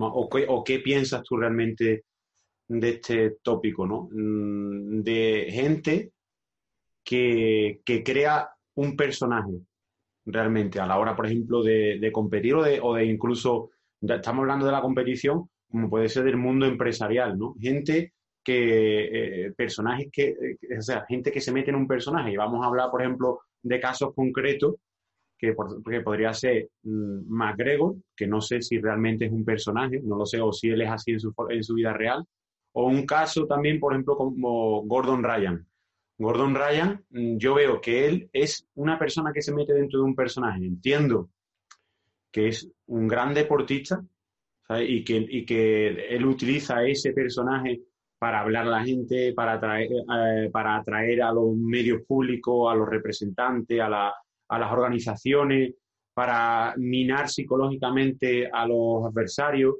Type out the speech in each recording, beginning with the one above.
O, qué, piensas tú realmente de este tópico, ¿no? Mm, de gente que, crea un personaje realmente a la hora, por ejemplo, de, competir o de, o de incluso, estamos hablando de la competición, como puede ser del mundo empresarial, ¿no? Gente que, eh, personajes que, eh, o sea, gente que se mete en un personaje. Y vamos a hablar, por ejemplo, de casos concretos que, podría ser mm, McGregor, que no sé si realmente es un personaje, no lo sé, o si él es así en su, en su vida real, o un caso también, por ejemplo, como Gordon Ryan. Gordon Ryan, mm, yo veo que él es una persona que se mete dentro de un personaje. Entiendo que es un gran deportista Y, que, y que él utiliza ese personaje para hablar a la gente, para atraer, eh, para atraer a los medios públicos, a los representantes, a, la, a las organizaciones, para minar psicológicamente a los adversarios,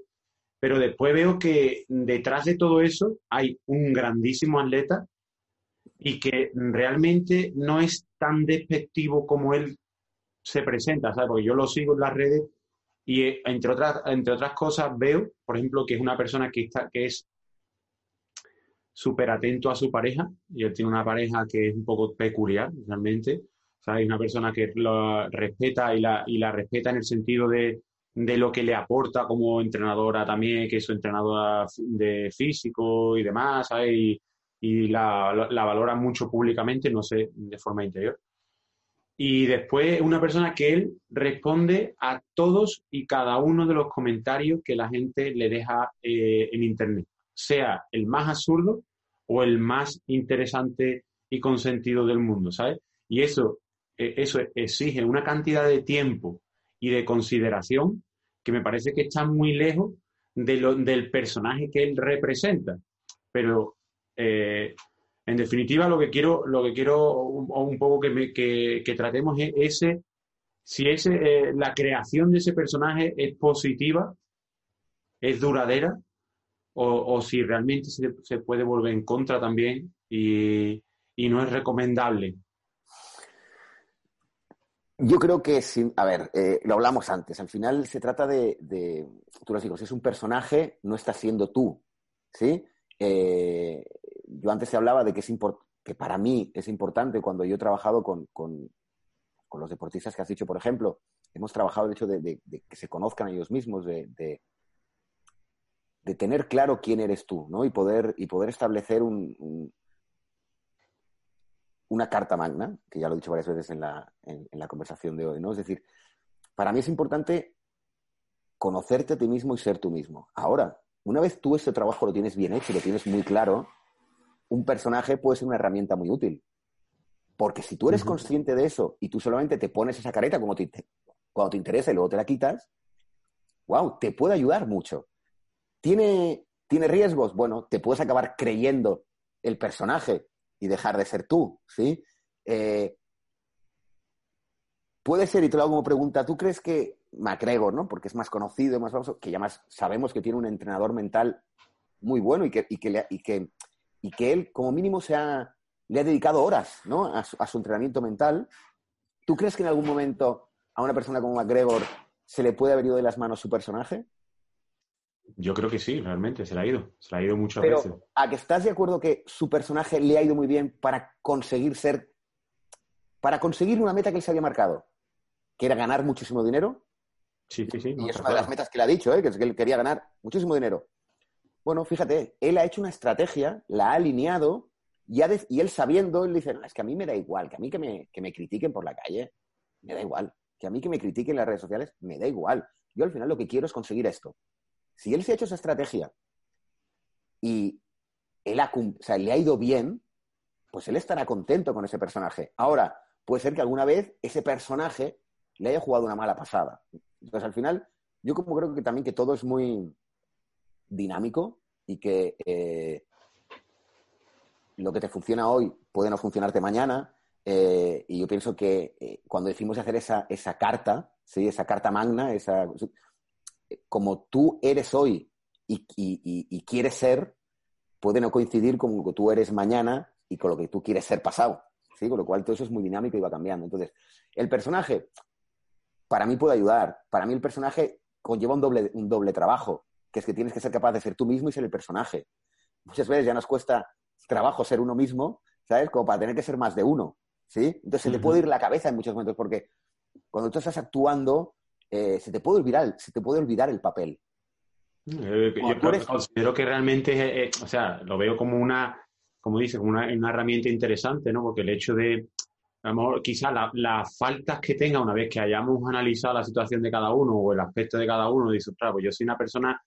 pero después veo que detrás de todo eso hay un grandísimo atleta y que realmente no es tan despectivo como él se presenta, ¿sabes? Porque yo lo sigo en las redes y eh, entre otras, entre otras cosas veo, por ejemplo, que es una persona que, está, que es súper atento a su pareja y él tiene una pareja que es un poco peculiar realmente Una persona que lo respeta y la, y la respeta en el sentido de, de lo que le aporta como entrenadora también, que es su entrenadora de físico y demás, ¿sabes? Y, y la, la, valora mucho públicamente, no sé, de forma interior. Y después una persona que él responde a todos y cada uno de los comentarios que la gente le deja eh, en Internet, sea el más absurdo o el más interesante y consentido del mundo, ¿sabes? Y eso e, eso exige una cantidad de tiempo y de consideración que me parece que está muy lejos de lo, del personaje que él representa. Pero eh, en definitiva lo que quiero, lo que quiero un, poco que, que, tratemos es ese, si ese, eh, la creación de ese personaje es positiva, es duradera, o, si realmente se, puede volver en contra también y no es recomendable yo creo que, a ver, eh, lo hablamos antes, al final se trata de, tú lo digo, si es un personaje, no está siendo tú, ¿sí? Eh, yo antes te hablaba de que, es que para mí es importante cuando yo he trabajado con, los deportistas que has dicho, por ejemplo, hemos trabajado el hecho de, que se conozcan ellos mismos, de, de, tener claro quién eres tú, ¿no? Y poder, y poder establecer un, una carta magna, que ya lo he dicho varias veces en la, en, la conversación de hoy, ¿no? Es decir, para mí es importante conocerte a ti mismo y ser tú mismo. Ahora, una vez tú este trabajo lo tienes bien hecho y lo tienes muy claro, un personaje puede ser una herramienta muy útil. Porque si tú eres consciente de eso y tú solamente te pones esa careta como te, cuando te interesa y luego te la quitas, wow, te puede ayudar mucho. ¿Tiene, ¿Tiene riesgos? Bueno, te puedes acabar creyendo el personaje y dejar de ser tú, ¿sí? Eh, puede ser, y te lo hago como pregunta, ¿tú crees que McGregor, ¿no? Porque es más conocido, más famoso, que ya más sabemos que tiene un entrenador mental muy bueno y que, y que, y que, y que él, como mínimo, se ha, le ha dedicado horas, ¿no? A su, a su entrenamiento mental. ¿Tú crees que en algún momento a una persona como McGregor se le puede haber ido de las manos su personaje? Yo creo que sí, realmente, se le ha ido. Se le ha ido muchas Pero, veces. ¿A que estás de acuerdo que su personaje le ha ido muy bien para conseguir ser. para conseguir una meta que él se había marcado? Que era ganar muchísimo dinero. Sí, sí, sí. y es una de las metas que le ha dicho, ¿eh? que él quería ganar muchísimo dinero. Bueno, fíjate, él ha hecho una estrategia, la ha alineado y, y él sabiendo, él dice, no, es que a mí me da igual, que a mí que me, que me critiquen por la calle, me da igual. Que a mí que me critiquen en las redes sociales, me da igual. Yo al final lo que quiero es conseguir esto. Si él se ha hecho esa estrategia y él le ha ido bien, pues él estará contento con ese personaje. Ahora, puede ser que alguna vez ese personaje le haya jugado una mala pasada. Entonces, al final, yo como creo que también que todo es muy dinámico y que eh, lo que te funciona hoy puede no funcionarte mañana. Eh, y yo pienso que eh, cuando decimos hacer esa, esa carta, ¿sí? esa carta magna, esa, como tú eres hoy y, y, quieres ser, puede no coincidir con lo que tú eres mañana y con lo que tú quieres ser pasado. ¿sí? Con lo cual todo eso es muy dinámico y va cambiando. Entonces, el personaje, para mí puede ayudar. Para mí el personaje conlleva un doble, un doble trabajo, que es que tienes que ser capaz de ser tú mismo y ser el personaje. Muchas veces ya nos cuesta trabajo ser uno mismo, ¿sabes? Como para tener que ser más de uno, ¿sí? Entonces se te puede ir la cabeza en muchos momentos porque cuando tú estás actuando eh, se, te puede olvidar, se te puede olvidar el papel. Eh, yo, considero que realmente, eh, o sea, lo veo como una, como dice, como una, herramienta interesante, ¿no? Porque el hecho de, a lo mejor, quizás las faltas que tenga una vez que hayamos analizado la situación de cada uno o el aspecto de cada uno, dice, claro, pues yo soy una persona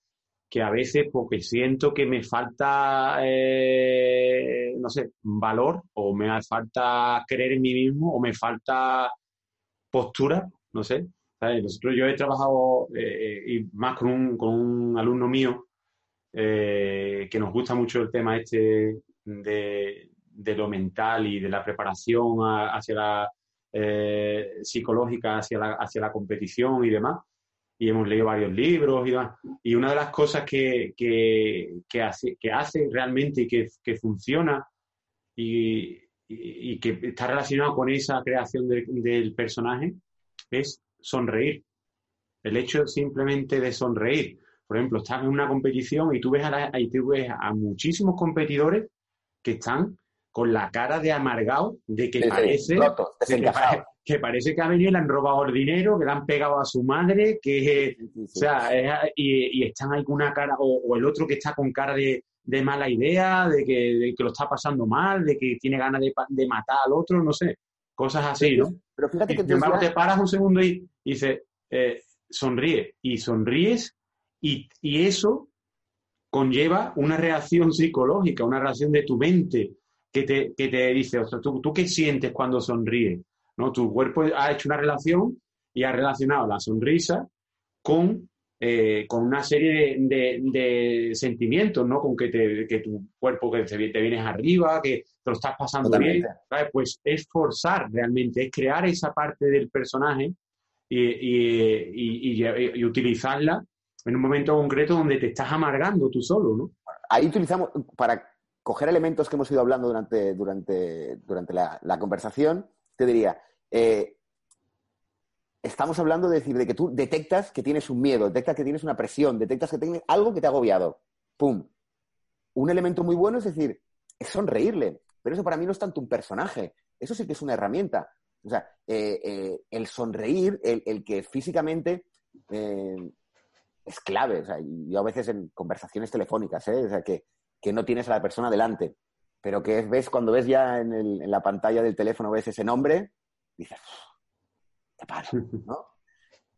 que a veces porque siento que me falta, eh, no sé, valor o me falta creer en mí mismo o me falta postura, no sé. Nosotros, yo he trabajado eh, y más con un, con un alumno mío eh, que nos gusta mucho el tema este de, de lo mental y de la preparación hacia la psicológica, hacia la, hacia la competición y demás y hemos leído varios libros y demás. Y una de las cosas que, que, hace, que hace realmente y que, que funciona y, y, que está relacionado con esa creación del personaje es sonreír. El hecho simplemente de sonreír. Por ejemplo, estás en una competición y tú ves a, y tú ves a muchísimos competidores que están con la cara de amargado, de que parece, que, parece que a venido le han robado el dinero, que le han pegado a su madre, que, o sea, y, están ahí con una cara, o, el otro que está con cara de, mala idea, de que, lo está pasando mal, de que tiene ganas de, matar al otro, no sé, cosas así, ¿no? Pero fíjate que... Sin embargo, te paras un segundo y, dices, eh, sonríe, y sonríes, y, y eso conlleva una reacción psicológica, una reacción de tu mente, que te, que te dice, o sea, ¿tú, ¿tú qué sientes cuando sonríes? ¿No? Tu cuerpo ha hecho una relación y ha relacionado la sonrisa con, eh, con una serie de, de, sentimientos, ¿no? Con que, te, que tu cuerpo que te, te, vienes arriba, que te lo estás pasando bien. Pues es forzar realmente, es crear esa parte del personaje y, y, y, utilizarla en un momento concreto donde te estás amargando tú solo, ¿no? Ahí utilizamos, para coger elementos que hemos ido hablando durante, durante, durante la, conversación, te diría, eh, estamos hablando de decir, de que tú detectas que tienes un miedo, detectas que tienes una presión, detectas que tienes algo que te ha agobiado. ¡Pum! Un elemento muy bueno es decir, es sonreírle. Pero eso para mí no es tanto un personaje, eso sí que es una herramienta. O sea, eh, eh, el sonreír, el, que físicamente es clave. O sea, yo a veces en conversaciones telefónicas, o sea, que que no tienes a la persona delante, pero que ves cuando ves ya en, la pantalla del teléfono, ves ese nombre, dices, qué palo, ¿no?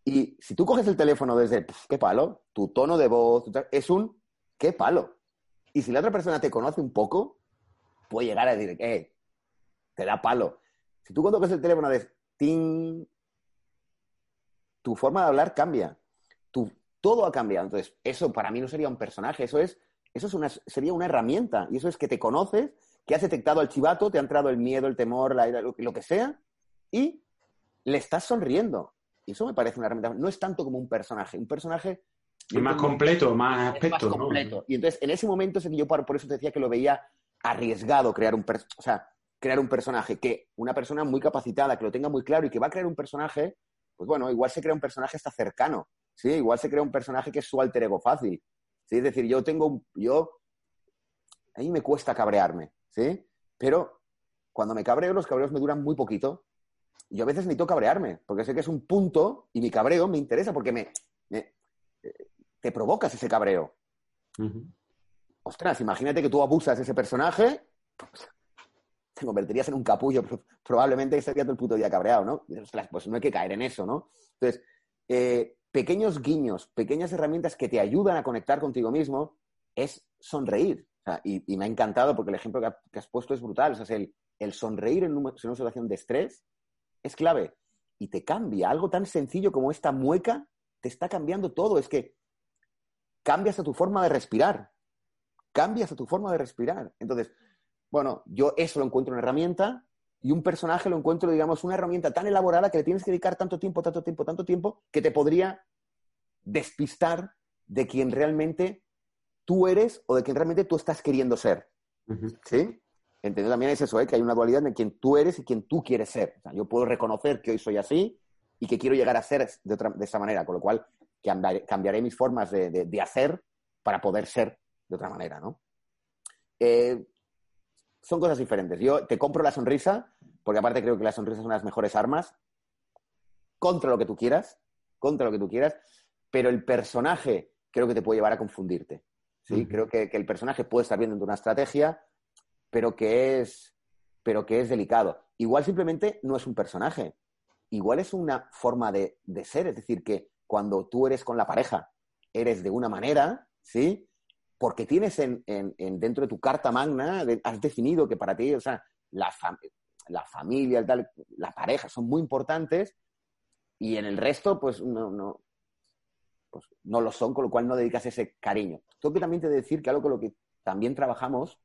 Y si tú coges el teléfono desde, qué palo, tu tono de voz es un, qué palo. Y si la otra persona te conoce un poco, puede llegar a decir, eh, te da palo. Si tú cuando coges el teléfono de, ting, tu forma de hablar cambia. Tu, todo ha cambiado. Entonces, eso para mí no sería un personaje, eso es eso es una, sería una herramienta. Y eso es que te conoces, que has detectado al chivato, te ha entrado el miedo, el temor, la, lo, lo que sea, y le estás sonriendo. Y eso me parece una herramienta. No es tanto como un personaje. Un personaje. Es más completo, más aspecto. completo. Y entonces, en ese momento, yo por, eso te decía que lo veía arriesgado crear un, o sea, crear un personaje. Que una persona muy capacitada, que lo tenga muy claro y que va a crear un personaje, pues bueno, igual se crea un personaje hasta cercano. ¿sí? Igual se crea un personaje que es su alter ego fácil. Es decir, yo tengo, yo, a mí me cuesta cabrearme, ¿sí? Pero cuando me cabreo, los cabreos me duran muy poquito. Yo a veces necesito cabrearme, porque sé que es un punto y mi cabreo me interesa porque me, eh, te provocas ese cabreo. Ostras, imagínate que tú abusas de ese personaje, te convertirías en un capullo, probablemente estaría todo el puto día cabreado, ¿no? Pues no hay que caer en eso, ¿no? Entonces, eh, pequeños guiños, pequeñas herramientas que te ayudan a conectar contigo mismo, es sonreír. y, me ha encantado porque el ejemplo que, has puesto es brutal. O sea, el, el, sonreír en una, situación de estrés es clave y te cambia. Algo tan sencillo como esta mueca te está cambiando todo. Es que cambias a tu forma de respirar. Cambias a tu forma de respirar. Entonces, bueno, yo eso lo encuentro una herramienta y un personaje lo encuentro, digamos, una herramienta tan elaborada que le tienes que dedicar tanto tiempo, tanto tiempo, tanto tiempo, que te podría despistar de quien realmente tú eres o de quien realmente tú estás queriendo ser. ¿Sí? Entender también es eso, ¿eh? que hay una dualidad en quien tú eres y quien tú quieres ser. O sea, yo puedo reconocer que hoy soy así y que quiero llegar a ser de, otra, de esa manera, con lo cual cambiaré, mis formas de, hacer para poder ser de otra manera, ¿no? Eh, son cosas diferentes. Yo te compro la sonrisa, porque aparte creo que la sonrisa es una de las mejores armas, contra lo que tú quieras, contra lo que tú quieras, pero el personaje creo que te puede llevar a confundirte. ¿sí? Creo que, el personaje puede estar viendo una estrategia, pero que, es, pero que es delicado. Igual simplemente no es un personaje, igual es una forma de, de ser, es decir, que cuando tú eres con la pareja, eres de una manera, ¿sí? Porque tienes en, dentro de tu carta magna, has definido que para ti, o sea, la, la familia, tal, la pareja son muy importantes y en el resto, pues no, no, pues no lo son, con lo cual no dedicas ese cariño. Tengo que también te decir que algo con lo que también trabajamos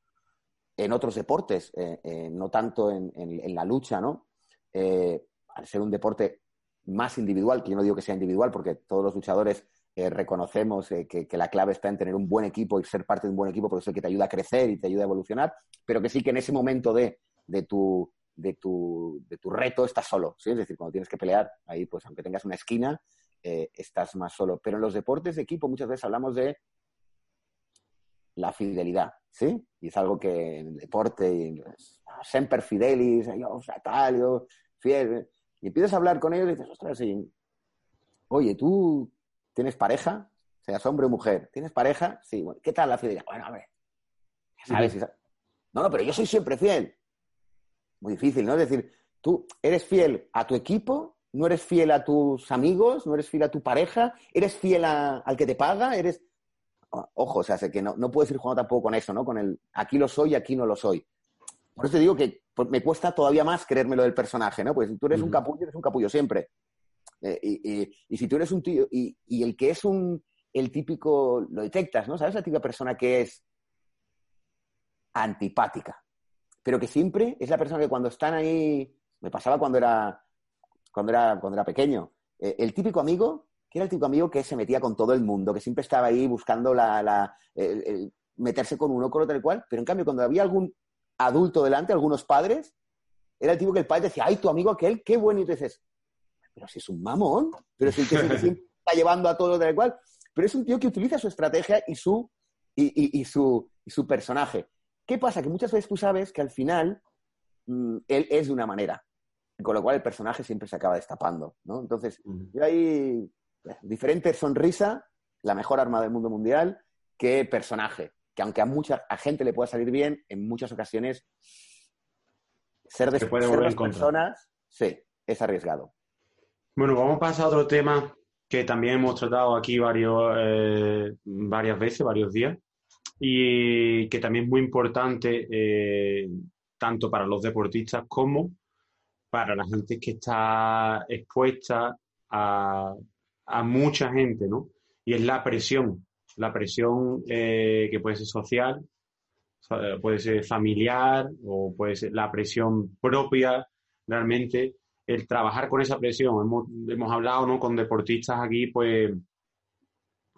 en otros deportes, eh, eh, no tanto en, la lucha, ¿no? Eh, al ser un deporte más individual, que yo no digo que sea individual, porque todos los luchadores eh, reconocemos eh, que, la clave está en tener un buen equipo y ser parte de un buen equipo, porque es que te ayuda a crecer y te ayuda a evolucionar, pero que sí que en ese momento de, tu, de, tu, de tu reto estás solo, ¿sí? Es decir, cuando tienes que pelear, ahí pues aunque tengas una esquina, eh, estás más solo. Pero en los deportes de equipo muchas veces hablamos de la fidelidad, ¿sí? Y es algo que en el deporte, semper fidelis, yo, tal, yo, fiel, y empiezas a hablar con ellos y dices, ostras, sí, oye, tú ¿Tienes pareja? Seas hombre o mujer. ¿Tienes pareja? Sí. Bueno, ¿Qué tal la fidelidad? Bueno, a ver. ¿Sabes? No, no, pero yo soy siempre fiel. Muy difícil, ¿no? Es decir, tú eres fiel a tu equipo, no eres fiel a tus amigos, no eres fiel a tu pareja, eres fiel al que te paga, eres... Ojo, o sea, sé que no, no puedes ir jugando tampoco con eso, ¿no? Con el aquí lo soy y aquí no lo soy. Por eso te digo que pues, me cuesta todavía más creérmelo del personaje, ¿no? Pues si tú eres un capullo, eres un capullo siempre. Eh, y, si tú eres un tío, y, el que es un, el típico, lo detectas, ¿no? ¿Sabes la típica persona que es antipática? Pero que siempre es la persona que cuando están ahí, me pasaba cuando era, cuando era, cuando era pequeño, eh, el típico amigo, que era el típico amigo que se metía con todo el mundo, que siempre estaba ahí buscando la, la meterse con uno, con otro, tal cual, pero en cambio cuando había algún adulto delante, algunos padres, era el tipo que el padre decía, ay, tu amigo aquel, qué bueno, y tú dices, pero si es un mamón, pero es el que siempre está llevando a todo de cual. Pero es un tío que utiliza su estrategia y su, y, su, su personaje. ¿Qué pasa? Que muchas veces tú sabes que al final mm, él es de una manera, con lo cual el personaje siempre se acaba destapando, ¿no? Entonces, hay diferente sonrisa, la mejor arma del mundo mundial, que personaje, que aunque a mucha gente le pueda salir bien, en muchas ocasiones ser de, ser personas, sí, es arriesgado. Bueno, vamos a pasar a otro tema que también hemos tratado aquí varios, eh, varias veces, varios días, y que también es muy importante eh, tanto para los deportistas como para la gente que está expuesta a, mucha gente, ¿no? Y es la presión, la presión eh, que puede ser social, puede ser familiar o puede ser la presión propia realmente el trabajar con esa presión. Hemos, hemos hablado ¿no? con deportistas aquí, pues,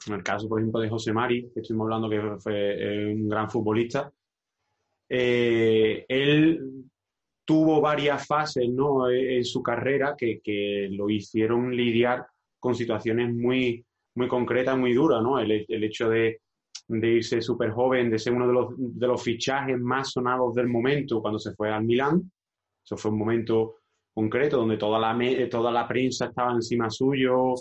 en el caso, por ejemplo, de José Mari, que estuvimos hablando que fue un gran futbolista, eh, él tuvo varias fases ¿no? en su carrera que, que, lo hicieron lidiar con situaciones muy, muy concretas, muy duras, ¿no? El, el hecho de, de irse súper joven, de ser uno de los, de los fichajes más sonados del momento cuando se fue al Milán. Eso fue un momento concreto, donde toda la, toda la prensa estaba encima suyo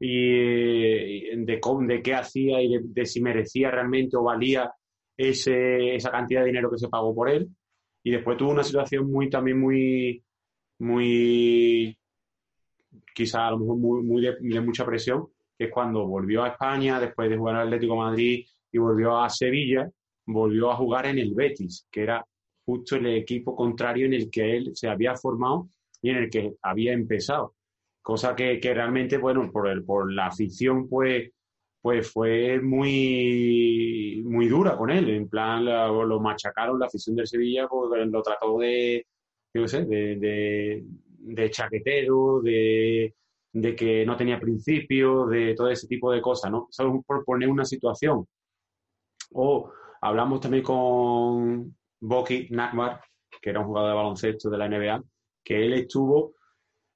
y de, de qué hacía y de, si merecía realmente o valía ese, esa cantidad de dinero que se pagó por él. Y después tuvo una situación muy también muy, muy, quizá a lo mejor muy, muy de, mucha presión, que es cuando volvió a España después de jugar al Atlético Madrid y volvió a Sevilla, volvió a jugar en el Betis, que era justo el equipo contrario en el que él se había formado en el que había empezado. Cosa que, realmente, bueno, por, el, por la afición, pues, pues fue muy, muy dura con él. En plan, lo, machacaron, la afición del Sevilla pues, lo trató de, yo sé, de, de, chaquetero, de, de, que no tenía principios, de todo ese tipo de cosas, ¿no? Solo por poner una situación. O hablamos también con Boki Nakbar, que era un jugador de baloncesto de la NBA, que él estuvo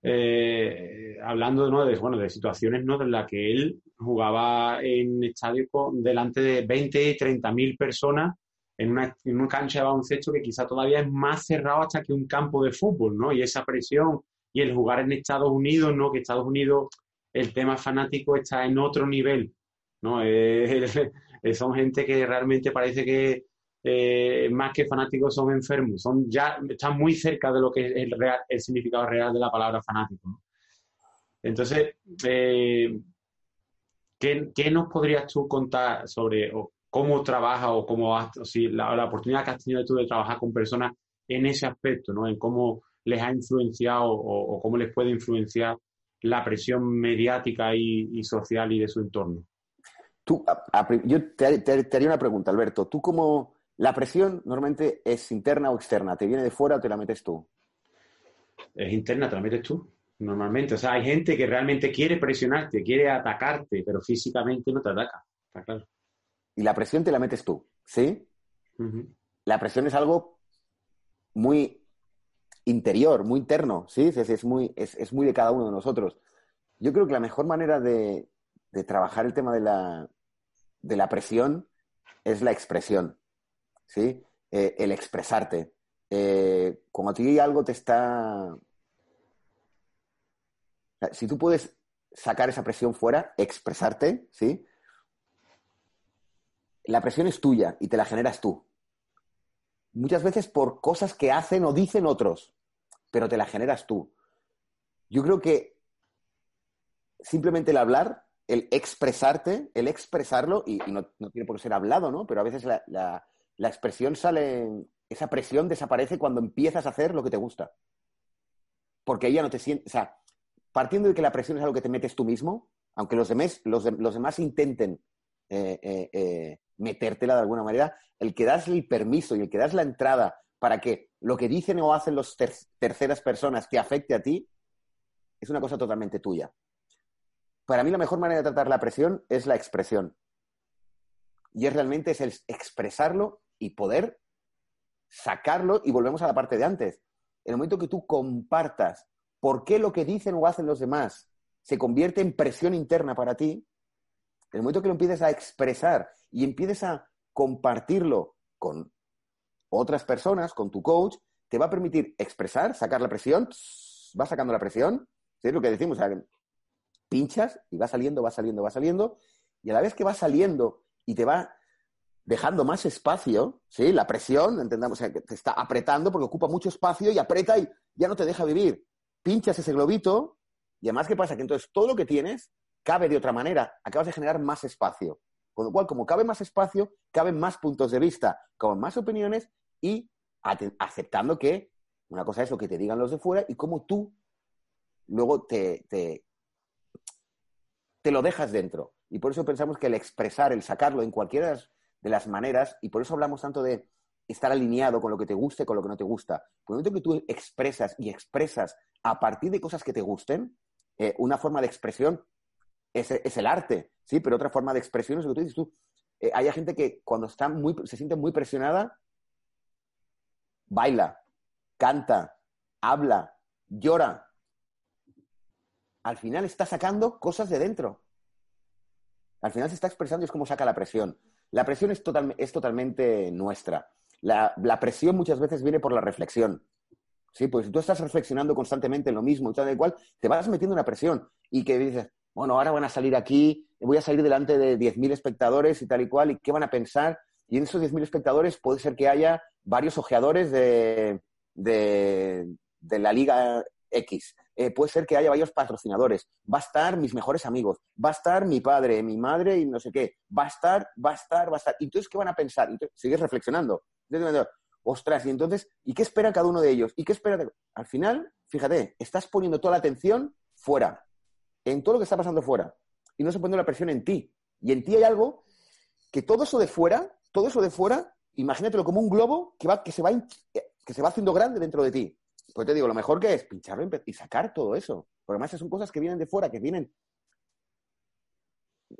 eh, hablando ¿no? de, bueno, de situaciones ¿no? en las que él jugaba en estadios delante de 20 y 30 mil personas en una, en una cancha de baloncesto que quizá todavía es más cerrado hasta que un campo de fútbol, ¿no? Y esa presión y el jugar en Estados Unidos, ¿no? Que Estados Unidos, el tema fanático está en otro nivel, ¿no? son gente que realmente parece que eh, más que fanáticos son enfermos, son ya, están muy cerca de lo que es el, real, el significado real de la palabra fanático. Entonces, eh, ¿qué, nos podrías tú contar sobre cómo trabajas o cómo has, si la, oportunidad que has tenido tú de trabajar con personas en ese aspecto, ¿no? En cómo les ha influenciado o, cómo les puede influenciar la presión mediática y, social y de su entorno. Tú, yo te, haría una pregunta, Alberto. ¿Tú cómo, la presión normalmente es interna o externa. ¿Te viene de fuera o te la metes tú? Es interna, te la metes tú, normalmente. O sea, hay gente que realmente quiere presionarte, quiere atacarte, pero físicamente no te ataca. Está claro. Y la presión te la metes tú, ¿sí? La presión es algo muy interior, muy interno, ¿sí? Es, muy, es, muy de cada uno de nosotros. Yo creo que la mejor manera de, trabajar el tema de la, de la presión es la expresión. ¿Sí? Eh, el expresarte. Eh, cuando a ti algo te está... Si tú puedes sacar esa presión fuera, expresarte, ¿sí? La presión es tuya y te la generas tú. Muchas veces por cosas que hacen o dicen otros, pero te la generas tú. Yo creo que simplemente el hablar, el expresarte, el expresarlo, y, no, tiene por qué ser hablado, ¿no? Pero a veces la expresión sale, esa presión desaparece cuando empiezas a hacer lo que te gusta. Porque ella no te siente, o sea, partiendo de que la presión es algo que te metes tú mismo, aunque los demás, los, demás intenten eh, eh, eh, metértela de alguna manera, el que das el permiso y el que das la entrada para que lo que dicen o hacen las terceras personas te afecte a ti, es una cosa totalmente tuya. Para mí la mejor manera de tratar la presión es la expresión. Y es realmente es el expresarlo y poder sacarlo y volvemos a la parte de antes. En el momento que tú compartas por qué lo que dicen o hacen los demás se convierte en presión interna para ti, en el momento que lo empieces a expresar y empieces a compartirlo con otras personas, con tu coach, te va a permitir expresar, sacar la presión, va sacando la presión, es lo que decimos, pinchas y va saliendo, va saliendo, va saliendo, y a la vez que va saliendo y te va dejando más espacio, ¿sí? La presión, entendamos, que te está apretando porque ocupa mucho espacio y aprieta y ya no te deja vivir. Pinchas ese globito y además, ¿qué pasa? Que entonces todo lo que tienes cabe de otra manera, acabas de generar más espacio. Con lo cual, como cabe más espacio, caben más puntos de vista, caben más opiniones y aceptando que una cosa es lo que te digan los de fuera y cómo tú luego te, te, lo dejas dentro. Y por eso pensamos que el expresar, el sacarlo en cualquiera de maneras, y por eso hablamos tanto de estar alineado con lo que te guste, con lo que no te gusta. Por el momento que tú expresas y expresas a partir de cosas que te gusten, eh, una forma de expresión es, el arte, ¿sí? Pero otra forma de expresión es lo que tú dices tú. Eh, hay gente que cuando está muy, se siente muy presionada, baila, canta, habla, llora. Al final está sacando cosas de dentro. Al final se está expresando y es como saca la presión. La presión es, es totalmente nuestra. La, presión muchas veces viene por la reflexión. Sí, pues si tú estás reflexionando constantemente en lo mismo tal y cual, te vas metiendo una presión y que dices, bueno, ahora van a salir aquí, voy a salir delante de 10.000 espectadores y tal y cual, ¿y qué van a pensar? Y en esos 10.000 espectadores puede ser que haya varios ojeadores de, de la Liga X. Eh, puede ser que haya varios patrocinadores, va a estar mis mejores amigos, va a estar mi padre, mi madre y no sé qué, va a estar, va a estar, va a estar. ¿Y entonces qué van a pensar? sigues reflexionando. Ostras, y entonces, ¿y qué espera cada uno de ellos? ¿Y qué espera? Al final, fíjate, estás poniendo toda la atención fuera, en todo lo que está pasando fuera, y no se pone la presión en ti. Y en ti hay algo que todo eso de fuera, todo eso de fuera, imagínatelo como un globo que, va, que, se, va, que se va haciendo grande dentro de ti. Pues te digo, lo mejor que es pincharlo y sacar todo eso. Porque además son cosas que vienen de fuera, que vienen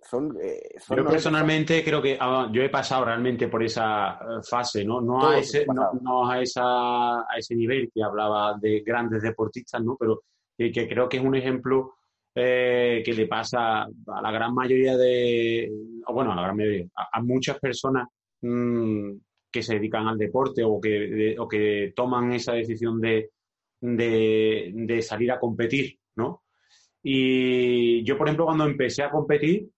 son, eh, yo personalmente creo que ah, yo he pasado realmente por esa eh, fase, ¿no? No a, ese, no, a, esa, a ese nivel que hablaba de grandes deportistas, ¿no? Pero que creo que es un ejemplo eh, que le pasa a la gran mayoría de, bueno, a la gran mayoría, a, muchas personas mm, que se dedican al deporte o que, o que toman esa decisión de, de, de salir a competir, ¿no? Y yo, por ejemplo, cuando empecé a competir,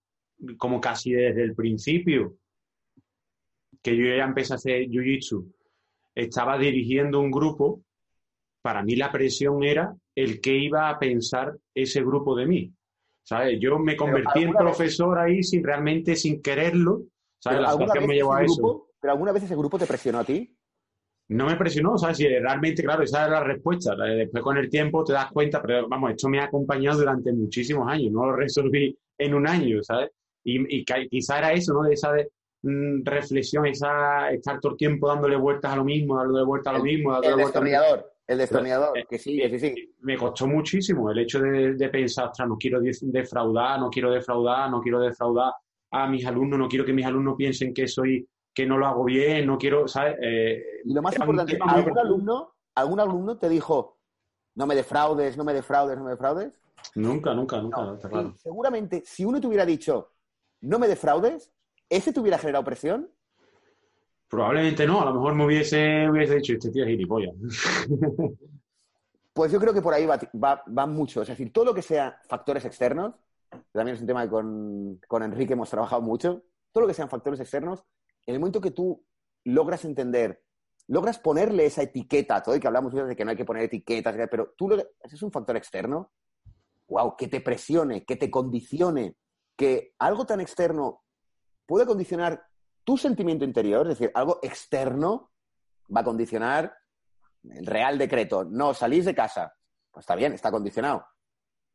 como casi desde el principio, que yo ya empecé a hacer Jiu-Jitsu, estaba dirigiendo un grupo, para mí la presión era el que iba a pensar ese grupo de mí. ¿Sabes? Yo me convertí en profesor ahí sin realmente, sin quererlo. ¿Sabes? La situación me llevó a eso. ¿Pero alguna vez ese grupo te presionó a ti? No me presionó, ¿sabes? Si realmente, claro, esa es la respuesta. Después con el tiempo te das cuenta, pero vamos, esto me ha acompañado durante muchísimos años, no lo resolví en un año, ¿sabes? Y, y quizá era eso, ¿no? De esa mm, reflexión, esa estar todo el tiempo dándole vueltas a lo mismo, dándole vueltas a lo mismo, dándole el vueltas destornillador, el destornillador, eh, que sí, sí, sí. Me costó muchísimo el hecho de, pensar, ostras, no quiero defraudar, no quiero defraudar, no quiero defraudar a mis alumnos, no quiero que mis alumnos piensen que soy que no lo hago bien, no quiero, ¿sabes? Eh, y lo más importante, ¿algún alumno, ¿algún alumno te dijo, no me defraudes, no me defraudes, no me defraudes? Nunca, nunca, nunca. Seguramente, si uno te hubiera dicho, no me defraudes, ¿ese te hubiera generado presión? Probablemente no, a lo mejor me hubiese, hubiese dicho, este tío es gilipollas. Pues yo creo que por ahí va, mucho. Es decir, todo lo que sea factores externos, también es un tema que con, con Enrique hemos trabajado mucho, todo lo que sean factores externos, en el momento que tú logras entender, logras ponerle esa etiqueta todo, y que hablamos de que no hay que poner etiquetas, pero tú, lo, es un factor externo, wow, que te presione, que te condicione, que algo tan externo puede condicionar tu sentimiento interior, es decir, algo externo va a condicionar el real decreto, no salís de casa, pues está bien, está condicionado.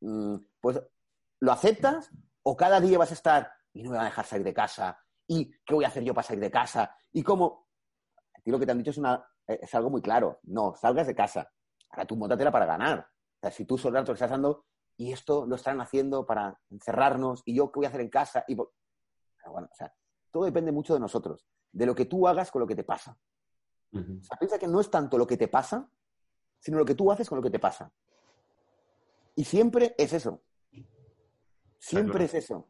Mm, pues lo aceptas o cada día vas a estar y no me va a dejar salir de casa y qué voy a hacer yo para salir de casa y cómo a ti lo que te han dicho es, una, es algo muy claro, no, salgas de casa, ahora tú montatela para ganar. O sea, si tú solo te estás dando y esto lo están haciendo para encerrarnos y yo qué voy a hacer en casa. Y bueno, o sea, todo depende mucho de nosotros, de lo que tú hagas con lo que te pasa. piensa que no es tanto lo que te pasa, sino lo que tú haces con lo que te pasa. Y siempre es eso. Siempre es eso.